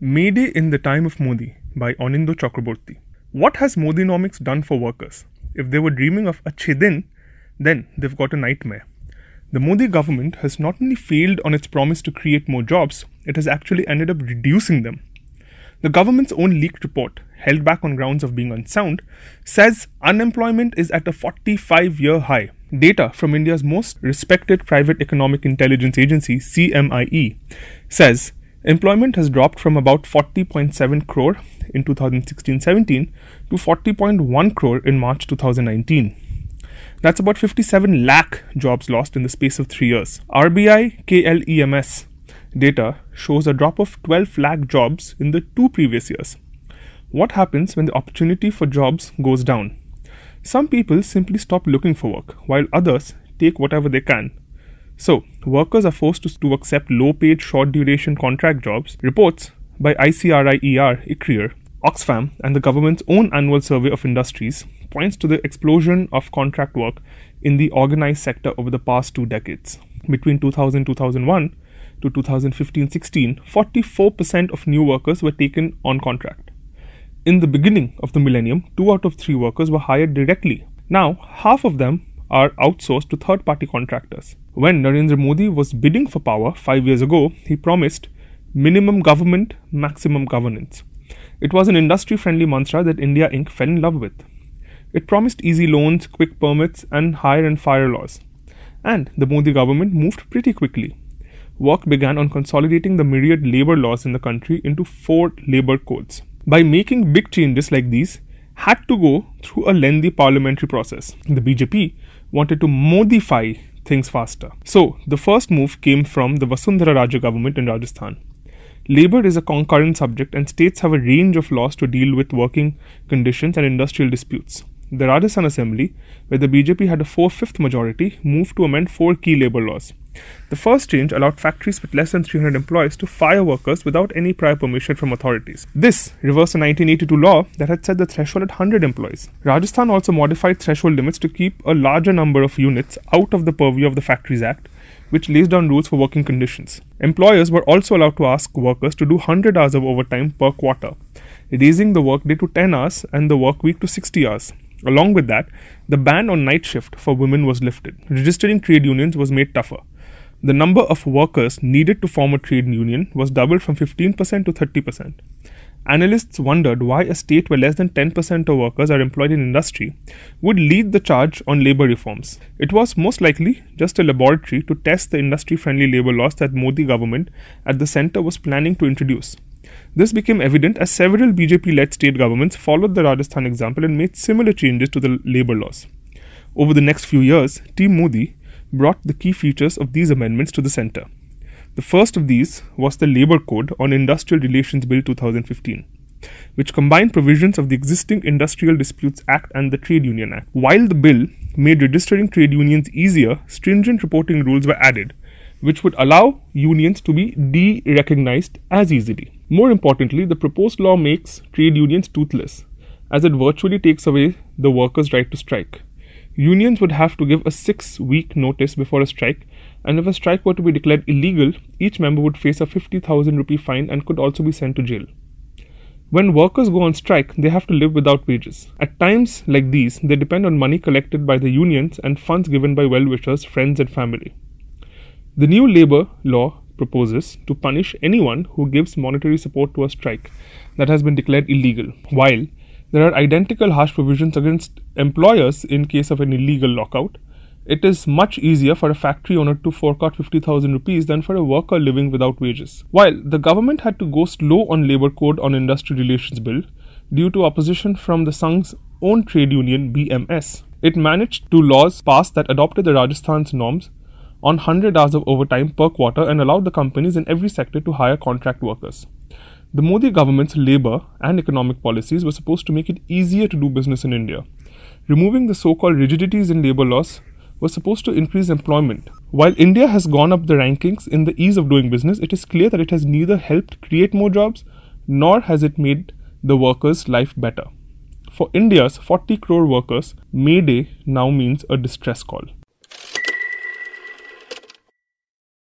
May Day in the Time of Modi by Anindo Chakraborty. What has Modinomics done for workers? If they were dreaming of acche din, then they've got a nightmare. The Modi government has not only failed on its promise to create more jobs, it has actually ended up reducing them. The government's own leaked report, held back on grounds of being unsound, says unemployment is at a 45 year high. Data from India's most respected private economic intelligence agency, CMIE, says Employment has dropped from about 40.7 crore in 2016 17 to 40.1 crore in March 2019. That's about 57 lakh jobs lost in the space of three years. RBI KLEMS data shows a drop of 12 lakh jobs in the two previous years. What happens when the opportunity for jobs goes down? Some people simply stop looking for work, while others take whatever they can so, workers are forced to, to accept low paid, short duration contract jobs. Reports by ICRIER, ICRIER, Oxfam, and the government's own annual survey of industries points to the explosion of contract work in the organized sector over the past two decades. Between 2000 2001 to 2015 16, 44% of new workers were taken on contract. In the beginning of the millennium, two out of three workers were hired directly. Now, half of them are outsourced to third party contractors. When Narendra Modi was bidding for power five years ago, he promised minimum government, maximum governance. It was an industry friendly mantra that India Inc. fell in love with. It promised easy loans, quick permits, and hire and fire laws. And the Modi government moved pretty quickly. Work began on consolidating the myriad labor laws in the country into four labor codes. By making big changes like these, had to go through a lengthy parliamentary process. The BJP wanted to modify things faster. So, the first move came from the Vasundhara Raje government in Rajasthan. Labour is a concurrent subject, and states have a range of laws to deal with working conditions and industrial disputes. The Rajasthan Assembly, where the BJP had a four fifth majority, moved to amend four key labour laws. The first change allowed factories with less than 300 employees to fire workers without any prior permission from authorities. This reversed a 1982 law that had set the threshold at 100 employees. Rajasthan also modified threshold limits to keep a larger number of units out of the purview of the Factories Act, which lays down rules for working conditions. Employers were also allowed to ask workers to do 100 hours of overtime per quarter, raising the workday to 10 hours and the work week to 60 hours. Along with that, the ban on night shift for women was lifted. Registering trade unions was made tougher the number of workers needed to form a trade union was doubled from 15% to 30%. Analysts wondered why a state where less than 10% of workers are employed in industry would lead the charge on labor reforms. It was most likely just a laboratory to test the industry friendly labor laws that Modi government at the center was planning to introduce. This became evident as several BJP led state governments followed the Rajasthan example and made similar changes to the labor laws. Over the next few years, Team Modi brought the key features of these amendments to the center. The first of these was the Labour Code on Industrial Relations Bill 2015, which combined provisions of the existing Industrial Disputes Act and the Trade Union Act. While the bill made registering trade unions easier, stringent reporting rules were added, which would allow unions to be de recognized as easily. More importantly, the proposed law makes trade unions toothless, as it virtually takes away the workers' right to strike. Unions would have to give a six week notice before a strike, and if a strike were to be declared illegal, each member would face a 50,000 rupee fine and could also be sent to jail. When workers go on strike, they have to live without wages. At times like these, they depend on money collected by the unions and funds given by well wishers, friends, and family. The new labor law proposes to punish anyone who gives monetary support to a strike that has been declared illegal, while there are identical harsh provisions against employers in case of an illegal lockout. It is much easier for a factory owner to fork out 50,000 rupees than for a worker living without wages. While the government had to go slow on Labour Code on Industrial Relations Bill due to opposition from the Sangh's own trade union BMS, it managed to laws passed that adopted the Rajasthan's norms on 100 hours of overtime per quarter and allowed the companies in every sector to hire contract workers. The Modi government's labour and economic policies were supposed to make it easier to do business in India. Removing the so called rigidities in labour laws was supposed to increase employment. While India has gone up the rankings in the ease of doing business, it is clear that it has neither helped create more jobs nor has it made the workers' life better. For India's 40 crore workers, May Day now means a distress call.